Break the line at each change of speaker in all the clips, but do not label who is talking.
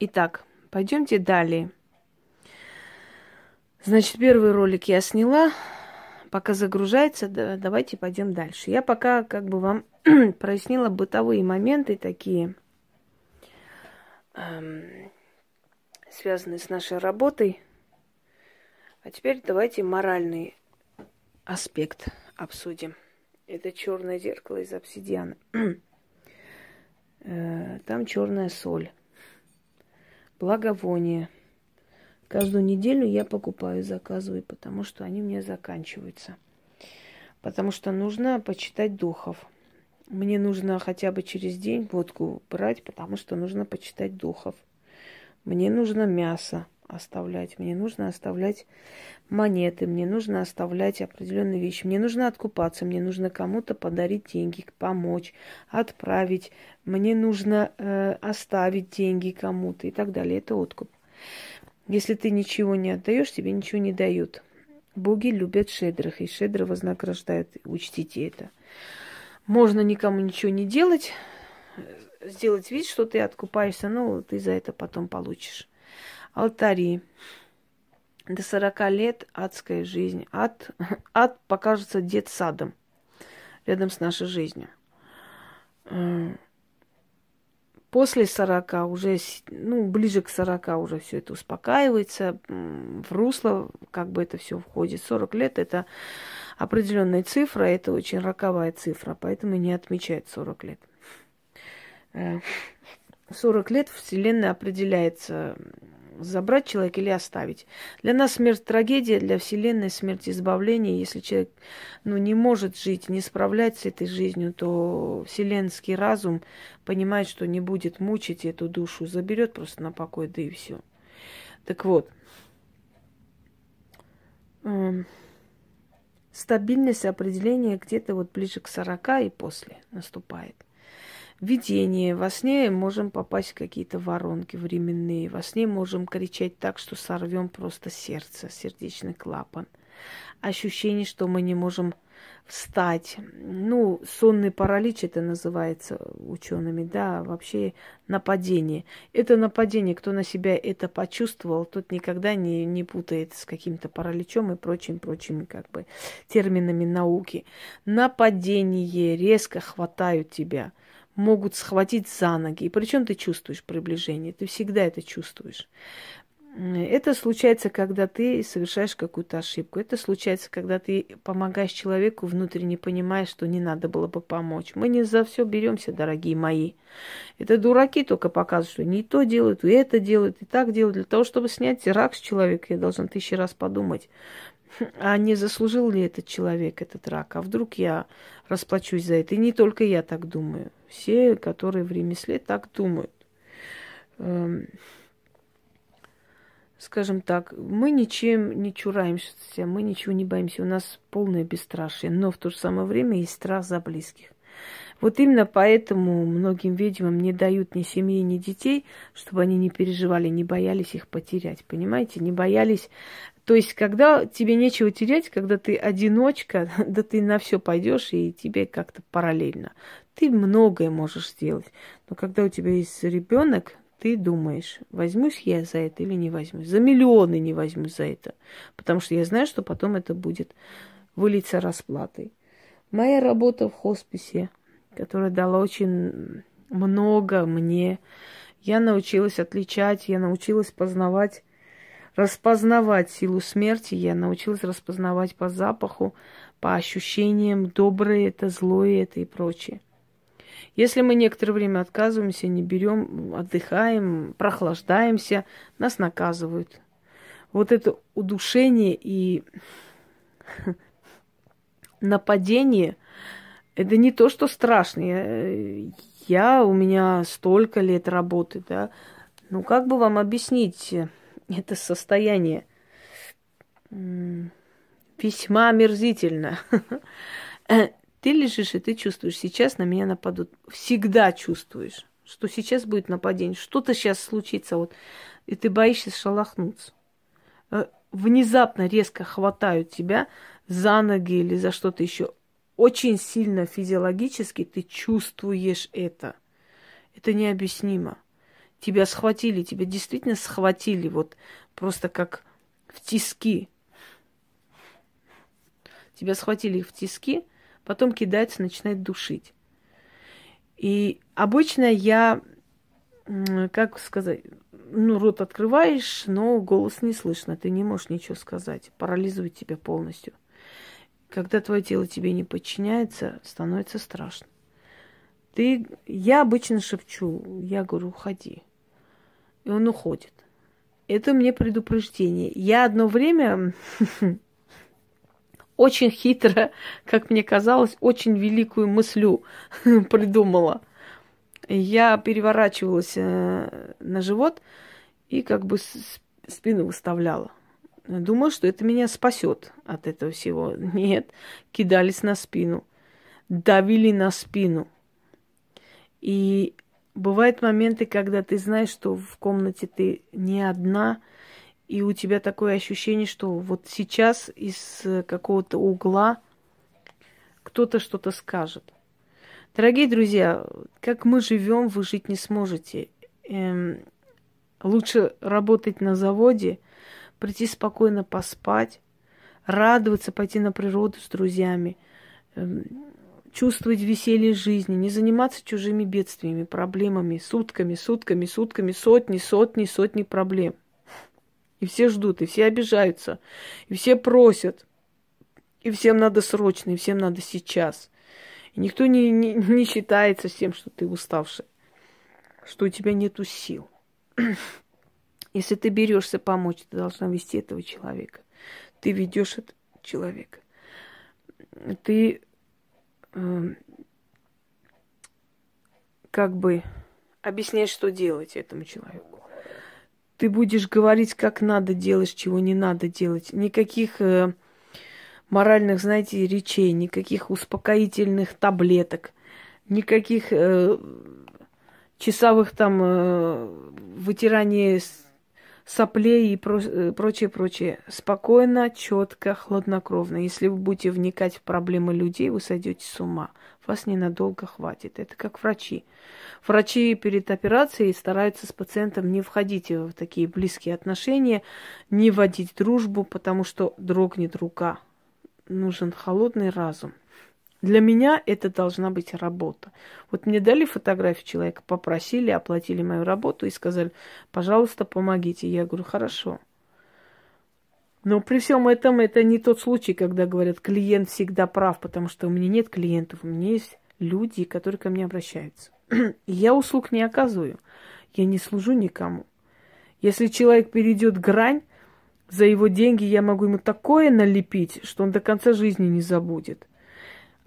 Итак, пойдемте далее. Значит, первый ролик я сняла. Пока загружается, да, давайте пойдем дальше. Я пока как бы вам прояснила бытовые моменты такие, эм, связанные с нашей работой. А теперь давайте моральный аспект обсудим. Это черное зеркало из обсидиана. Э, там черная соль, благовоние. Каждую неделю я покупаю, заказываю, потому что они мне заканчиваются. Потому что нужно почитать духов. Мне нужно хотя бы через день водку брать, потому что нужно почитать духов. Мне нужно мясо оставлять, мне нужно оставлять монеты, мне нужно оставлять определенные вещи, мне нужно откупаться, мне нужно кому-то подарить деньги, помочь, отправить, мне нужно э, оставить деньги кому-то и так далее. Это откуп. Если ты ничего не отдаешь, тебе ничего не дают. Боги любят шедрых, и шедры вознаграждают. Учтите это. Можно никому ничего не делать, сделать вид, что ты откупаешься, но ты за это потом получишь. Алтари. До 40 лет адская жизнь. Ад, ад покажется детсадом рядом с нашей жизнью. Э, после 40 уже, ну, ближе к 40 уже все это успокаивается, в русло как бы это все входит. 40 лет это определенная цифра, это очень роковая цифра, поэтому не отмечают 40 лет. 40 э, лет Вселенная определяется забрать человека или оставить. Для нас смерть трагедия, для Вселенной смерть избавление. Если человек ну, не может жить, не справляться с этой жизнью, то вселенский разум понимает, что не будет мучить эту душу, заберет просто на покой, да и все. Так вот, эм, стабильность определения где-то вот ближе к 40 и после наступает видение. Во сне можем попасть в какие-то воронки временные. Во сне можем кричать так, что сорвем просто сердце, сердечный клапан. Ощущение, что мы не можем встать. Ну, сонный паралич это называется учеными, да, вообще нападение. Это нападение, кто на себя это почувствовал, тот никогда не, не путает с каким-то параличом и прочим, прочими как бы терминами науки. Нападение, резко хватают тебя – могут схватить за ноги. И причем ты чувствуешь приближение, ты всегда это чувствуешь. Это случается, когда ты совершаешь какую-то ошибку. Это случается, когда ты помогаешь человеку, внутренне понимая, что не надо было бы помочь. Мы не за все беремся, дорогие мои. Это дураки только показывают, что не то делают, и это делают, и так делают. Для того, чтобы снять рак с человека, я должен тысячи раз подумать. А не заслужил ли этот человек этот рак? А вдруг я расплачусь за это? И не только я так думаю. Все, которые в ремесле, так думают. Эм, скажем так, мы ничем не чураемся, мы ничего не боимся, у нас полное бесстрашие, но в то же самое время есть страх за близких. Вот именно поэтому многим ведьмам не дают ни семьи, ни детей, чтобы они не переживали, не боялись их потерять, понимаете? Не боялись то есть, когда тебе нечего терять, когда ты одиночка, да ты на все пойдешь, и тебе как-то параллельно. Ты многое можешь сделать. Но когда у тебя есть ребенок, ты думаешь, возьмусь я за это или не возьмусь. За миллионы не возьмусь за это. Потому что я знаю, что потом это будет вылиться расплатой. Моя работа в хосписе, которая дала очень много мне, я научилась отличать, я научилась познавать распознавать силу смерти я научилась распознавать по запаху, по ощущениям, доброе это, злое это и прочее. Если мы некоторое время отказываемся, не берем, отдыхаем, прохлаждаемся, нас наказывают. Вот это удушение и нападение, это не то, что страшно. Я, я у меня столько лет работы, да. Ну, как бы вам объяснить? это состояние весьма омерзительно. Ты лежишь, и ты чувствуешь, сейчас на меня нападут. Всегда чувствуешь, что сейчас будет нападение, что-то сейчас случится, вот, и ты боишься шалахнуться. Э, внезапно резко хватают тебя за ноги или за что-то еще. Очень сильно физиологически ты чувствуешь это. Это необъяснимо Тебя схватили, тебя действительно схватили, вот просто как в тиски. Тебя схватили в тиски, потом кидается, начинает душить. И обычно я, как сказать, ну, рот открываешь, но голос не слышно, ты не можешь ничего сказать, парализует тебя полностью. Когда твое тело тебе не подчиняется, становится страшно. Ты, я обычно шепчу, я говорю, уходи. И он уходит. Это мне предупреждение. Я одно время очень хитро, как мне казалось, очень великую мыслю придумала. Я переворачивалась э, на живот и как бы спину выставляла. Думала, что это меня спасет от этого всего. Нет, кидались на спину, давили на спину. И бывают моменты, когда ты знаешь, что в комнате ты не одна, и у тебя такое ощущение, что вот сейчас из какого-то угла кто-то что-то скажет. Дорогие друзья, как мы живем, вы жить не сможете. Эм, лучше работать на заводе, прийти спокойно поспать, радоваться, пойти на природу с друзьями, эм, чувствовать веселье жизни, не заниматься чужими бедствиями, проблемами, сутками, сутками, сутками, сотни, сотни, сотни проблем – и все ждут, и все обижаются, и все просят. И всем надо срочно, и всем надо сейчас. И никто не, не, не считается с тем, что ты уставший, что у тебя нету сил. Если ты берешься помочь, ты должна вести этого человека. Ты ведешь этого человека. Ты э, как бы объясняешь, что делать этому человеку. Ты будешь говорить, как надо делать, чего не надо делать. Никаких э, моральных, знаете, речей, никаких успокоительных таблеток, никаких э, часовых там э, вытираний соплей и э, прочее, прочее. Спокойно, четко, хладнокровно. Если вы будете вникать в проблемы людей, вы сойдете с ума. Вас ненадолго хватит. Это как врачи. Врачи перед операцией стараются с пациентом не входить в такие близкие отношения, не вводить дружбу, потому что дрогнет рука. Нужен холодный разум. Для меня это должна быть работа. Вот мне дали фотографию человека, попросили, оплатили мою работу и сказали, пожалуйста, помогите. Я говорю, хорошо. Но при всем этом это не тот случай, когда говорят, клиент всегда прав, потому что у меня нет клиентов, у меня есть люди, которые ко мне обращаются. я услуг не оказываю. Я не служу никому. Если человек перейдет грань, за его деньги я могу ему такое налепить, что он до конца жизни не забудет.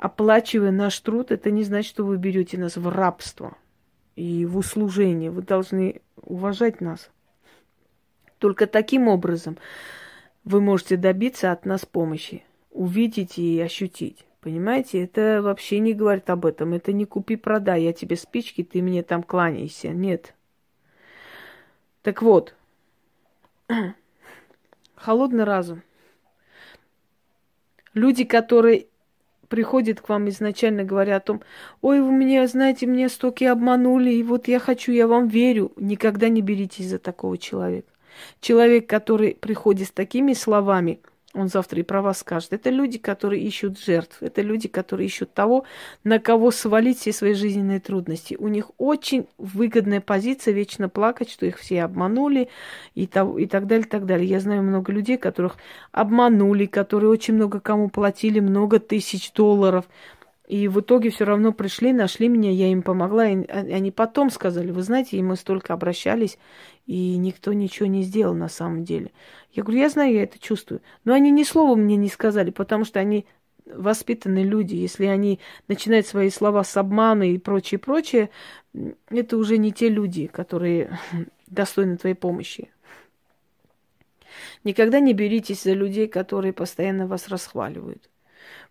Оплачивая наш труд, это не значит, что вы берете нас в рабство и в услужение. Вы должны уважать нас. Только таким образом вы можете добиться от нас помощи, увидеть и ощутить. Понимаете, это вообще не говорит об этом. Это не купи-продай, я тебе спички, ты мне там кланяйся. Нет. Так вот, холодный разум. Люди, которые приходят к вам изначально, говоря о том, ой, вы меня, знаете, меня столько обманули, и вот я хочу, я вам верю. Никогда не беритесь за такого человека. Человек, который приходит с такими словами – он завтра и про вас скажет. Это люди, которые ищут жертв. Это люди, которые ищут того, на кого свалить все свои жизненные трудности. У них очень выгодная позиция вечно плакать, что их все обманули и, того, и так далее, и так далее. Я знаю много людей, которых обманули, которые очень много кому платили, много тысяч долларов. И в итоге все равно пришли, нашли меня, я им помогла. И они потом сказали, вы знаете, и мы столько обращались, и никто ничего не сделал на самом деле. Я говорю, я знаю, я это чувствую. Но они ни слова мне не сказали, потому что они воспитанные люди. Если они начинают свои слова с обмана и прочее, прочее, это уже не те люди, которые достойны твоей помощи. Никогда не беритесь за людей, которые постоянно вас расхваливают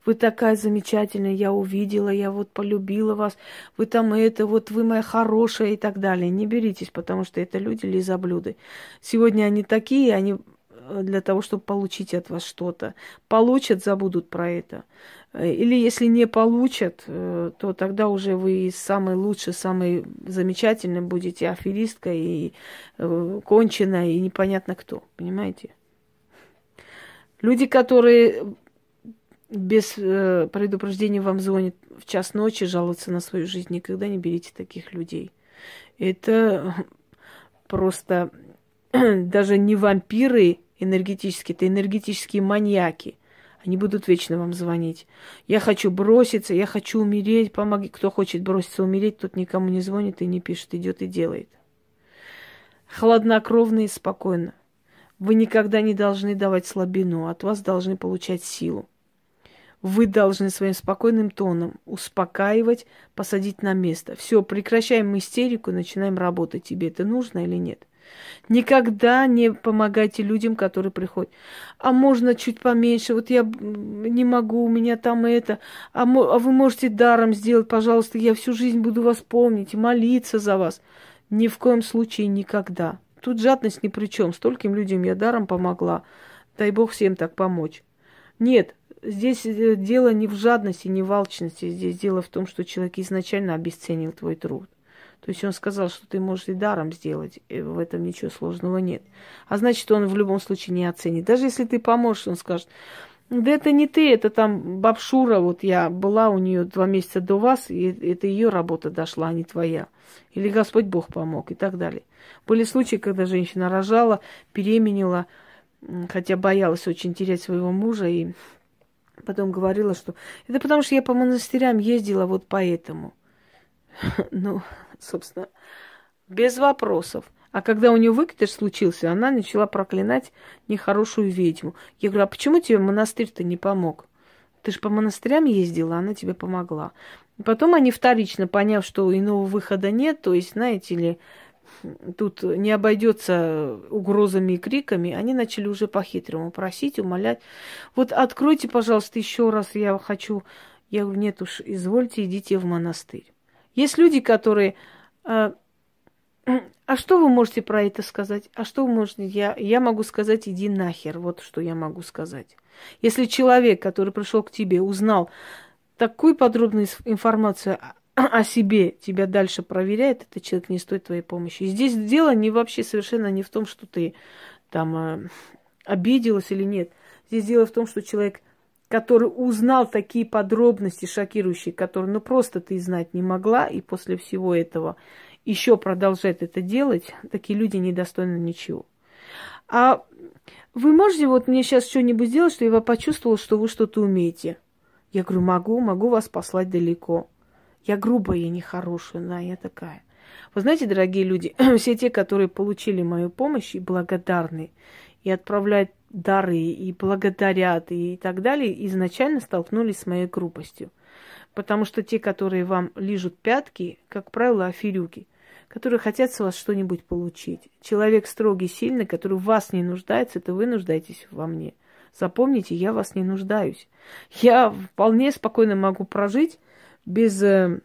вы такая замечательная, я увидела, я вот полюбила вас, вы там это, вот вы моя хорошая и так далее. Не беритесь, потому что это люди лизоблюды. Сегодня они такие, они э, для того, чтобы получить от вас что-то. Получат, забудут про это. Э, или если не получат, э, то тогда уже вы самый лучший, самый замечательный будете аферисткой и конченая, и непонятно кто. Понимаете? Люди, которые без предупреждения вам звонят в час ночи, жалуются на свою жизнь, никогда не берите таких людей. Это просто даже не вампиры энергетические, это энергетические маньяки. Они будут вечно вам звонить. Я хочу броситься, я хочу умереть, помоги. Кто хочет броситься умереть, тот никому не звонит и не пишет, идет и делает. Хладнокровно и спокойно. Вы никогда не должны давать слабину, от вас должны получать силу. Вы должны своим спокойным тоном успокаивать, посадить на место. Все, прекращаем истерику, начинаем работать. Тебе это нужно или нет? Никогда не помогайте людям, которые приходят. А можно чуть поменьше, вот я не могу, у меня там это. А, а вы можете даром сделать, пожалуйста, я всю жизнь буду вас помнить молиться за вас. Ни в коем случае никогда. Тут жадность ни при чем. Стольким людям я даром помогла. Дай Бог всем так помочь. Нет, здесь э, дело не в жадности, не в алчности. Здесь дело в том, что человек изначально обесценил твой труд. То есть он сказал, что ты можешь и даром сделать, и в этом ничего сложного нет. А значит, он в любом случае не оценит. Даже если ты поможешь, он скажет, да это не ты, это там бабшура, вот я была у нее два месяца до вас, и это ее работа дошла, а не твоя. Или Господь Бог помог и так далее. Были случаи, когда женщина рожала, беременела, хотя боялась очень терять своего мужа, и потом говорила, что это потому что я по монастырям ездила вот поэтому. Ну, собственно, без вопросов. А когда у нее выкидыш случился, она начала проклинать нехорошую ведьму. Я говорю, а почему тебе монастырь-то не помог? Ты же по монастырям ездила, она тебе помогла. Потом они вторично, поняв, что иного выхода нет, то есть, знаете ли, тут не обойдется угрозами и криками, они начали уже по-хитрому просить, умолять. Вот откройте, пожалуйста, еще раз, я хочу. Я говорю, нет уж, извольте, идите в монастырь. Есть люди, которые... А, а что вы можете про это сказать? А что вы можете? Я, я могу сказать, иди нахер. Вот что я могу сказать. Если человек, который пришел к тебе, узнал такую подробную информацию о себе, тебя дальше проверяет, этот человек не стоит твоей помощи. И здесь дело не вообще совершенно не в том, что ты там э, обиделась или нет. Здесь дело в том, что человек который узнал такие подробности шокирующие, которые ну просто ты знать не могла, и после всего этого еще продолжает это делать, такие люди недостойны ничего. А вы можете вот мне сейчас что-нибудь сделать, что я почувствовала, что вы что-то умеете? Я говорю, могу, могу вас послать далеко. Я грубая, я нехорошая, да, я такая. Вы знаете, дорогие люди, все те, которые получили мою помощь и благодарны, и отправляют дары и благодарят и так далее, изначально столкнулись с моей грубостью. Потому что те, которые вам лижут пятки, как правило, аферюки, которые хотят с вас что-нибудь получить. Человек строгий, сильный, который в вас не нуждается, это вы нуждаетесь во мне. Запомните, я вас не нуждаюсь. Я вполне спокойно могу прожить без э,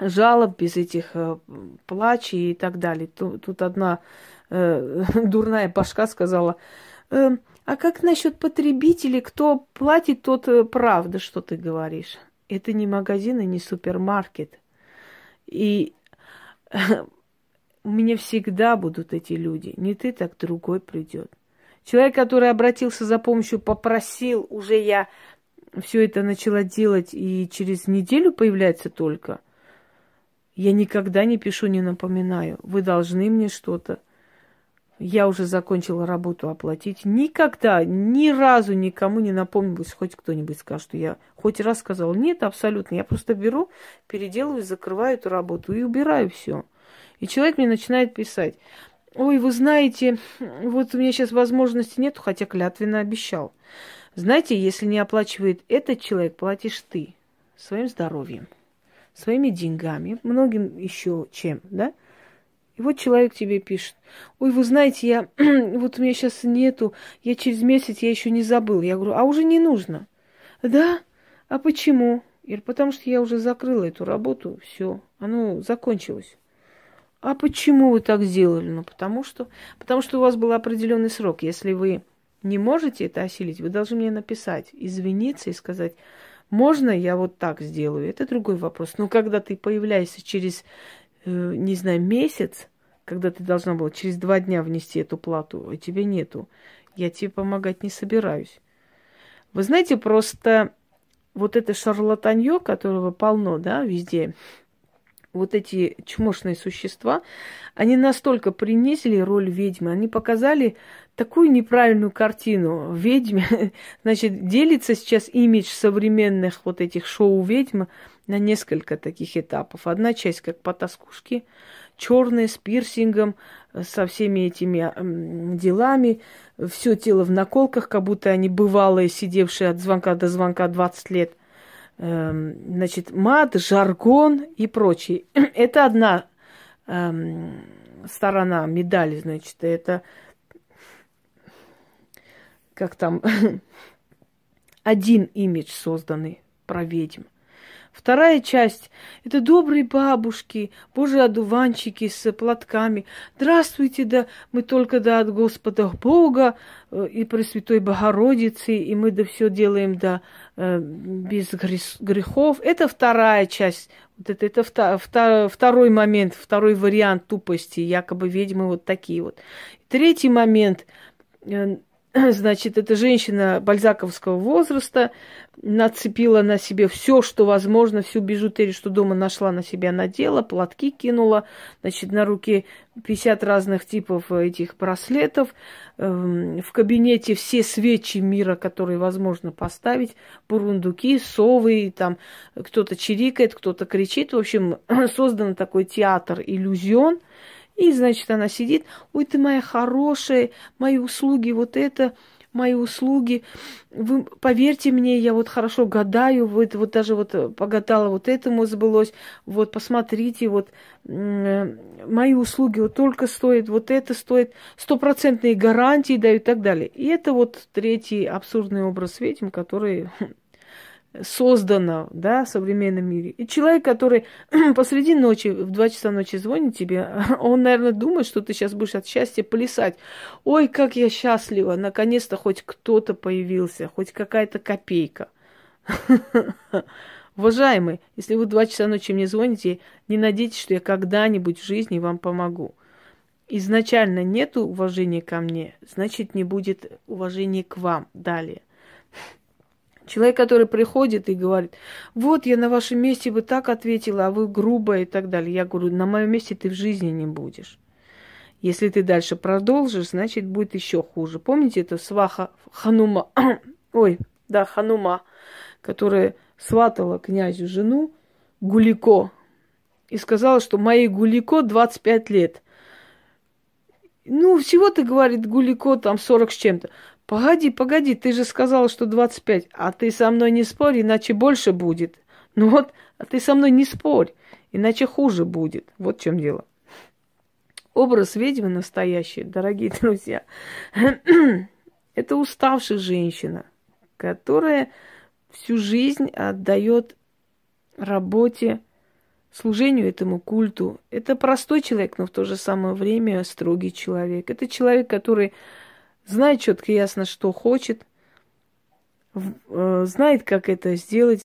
жалоб, без этих э, плачей и так далее. Тут, тут одна э, дурная башка сказала, э, а как насчет потребителей? Кто платит, тот э, правда, что ты говоришь. Это не магазин и не супермаркет. И у меня всегда будут эти люди. Не ты, так другой придет. Человек, который обратился за помощью, попросил, уже я все это начала делать, и через неделю появляется только. Я никогда не пишу, не напоминаю. Вы должны мне что-то я уже закончила работу оплатить. Никогда, ни разу никому не напомнилось, хоть кто-нибудь скажет, что я хоть раз сказала, нет, абсолютно. Я просто беру, переделываю, закрываю эту работу и убираю все. И человек мне начинает писать, ой, вы знаете, вот у меня сейчас возможности нет, хотя клятвенно обещал. Знаете, если не оплачивает этот человек, платишь ты своим здоровьем, своими деньгами, многим еще чем, да? И вот человек тебе пишет, ой, вы знаете, я, вот у меня сейчас нету, я через месяц, я еще не забыл. Я говорю, а уже не нужно. Да? А почему? Говорю, потому что я уже закрыла эту работу, все, оно закончилось. А почему вы так сделали? Ну, потому что, потому что у вас был определенный срок. Если вы не можете это осилить, вы должны мне написать, извиниться и сказать, можно я вот так сделаю, это другой вопрос. Но когда ты появляешься через, э, не знаю, месяц, когда ты должна была через два дня внести эту плату, а тебе нету, я тебе помогать не собираюсь. Вы знаете, просто вот это шарлатанье, которого полно, да, везде, вот эти чмошные существа, они настолько принизили роль ведьмы, они показали такую неправильную картину. Ведьме, значит, делится сейчас имидж современных вот этих шоу-ведьм на несколько таких этапов. Одна часть как потаскушки, черные, с пирсингом, со всеми этими делами, все тело в наколках, как будто они бывалые, сидевшие от звонка до звонка 20 лет – Эм, значит, мат, жаргон и прочее. Это одна эм, сторона медали, значит, это как там один имидж созданный про ведьм. Вторая часть – это добрые бабушки, божьи одуванчики с платками. Здравствуйте, да мы только да от Господа Бога и Пресвятой Богородицы, и мы да все делаем да э, без грехов. Это вторая часть. Вот это, это второй момент, второй вариант тупости, якобы ведьмы вот такие вот. Третий момент э, значит, эта женщина бальзаковского возраста нацепила на себе все, что возможно, всю бижутерию, что дома нашла на себя, надела, платки кинула, значит, на руки 50 разных типов этих браслетов, эм, в кабинете все свечи мира, которые возможно поставить, бурундуки, совы, там кто-то чирикает, кто-то кричит, в общем, создан такой театр иллюзион – и, значит, она сидит, ой, ты моя хорошая, мои услуги, вот это, мои услуги. Вы поверьте мне, я вот хорошо гадаю, вот, вот даже вот погадала, вот этому сбылось, вот посмотрите, вот мои услуги вот только стоят, вот это стоит, стопроцентные гарантии дают и так далее. И это вот третий абсурдный образ ведьм, который создано, да, в современном мире. И человек, который посреди ночи, в 2 часа ночи звонит тебе, он, наверное, думает, что ты сейчас будешь от счастья плясать. Ой, как я счастлива, наконец-то хоть кто-то появился, хоть какая-то копейка. Уважаемый, если вы в 2 часа ночи мне звоните, не надейтесь, что я когда-нибудь в жизни вам помогу. Изначально нет уважения ко мне, значит, не будет уважения к вам далее. Человек, который приходит и говорит, вот я на вашем месте бы так ответила, а вы грубо и так далее. Я говорю, на моем месте ты в жизни не будешь. Если ты дальше продолжишь, значит, будет еще хуже. Помните это сваха Ханума? Ой, да, Ханума, которая сватала князю жену Гулико и сказала, что моей Гулико 25 лет. Ну, всего-то, говорит, Гулико там 40 с чем-то. Погоди, погоди, ты же сказала, что 25, а ты со мной не спорь, иначе больше будет. Ну вот, а ты со мной не спорь, иначе хуже будет. Вот в чем дело. Образ ведьмы настоящий, дорогие друзья, это уставшая женщина, которая всю жизнь отдает работе, служению этому культу. Это простой человек, но в то же самое время строгий человек. Это человек, который знает четко ясно, что хочет, э, знает, как это сделать,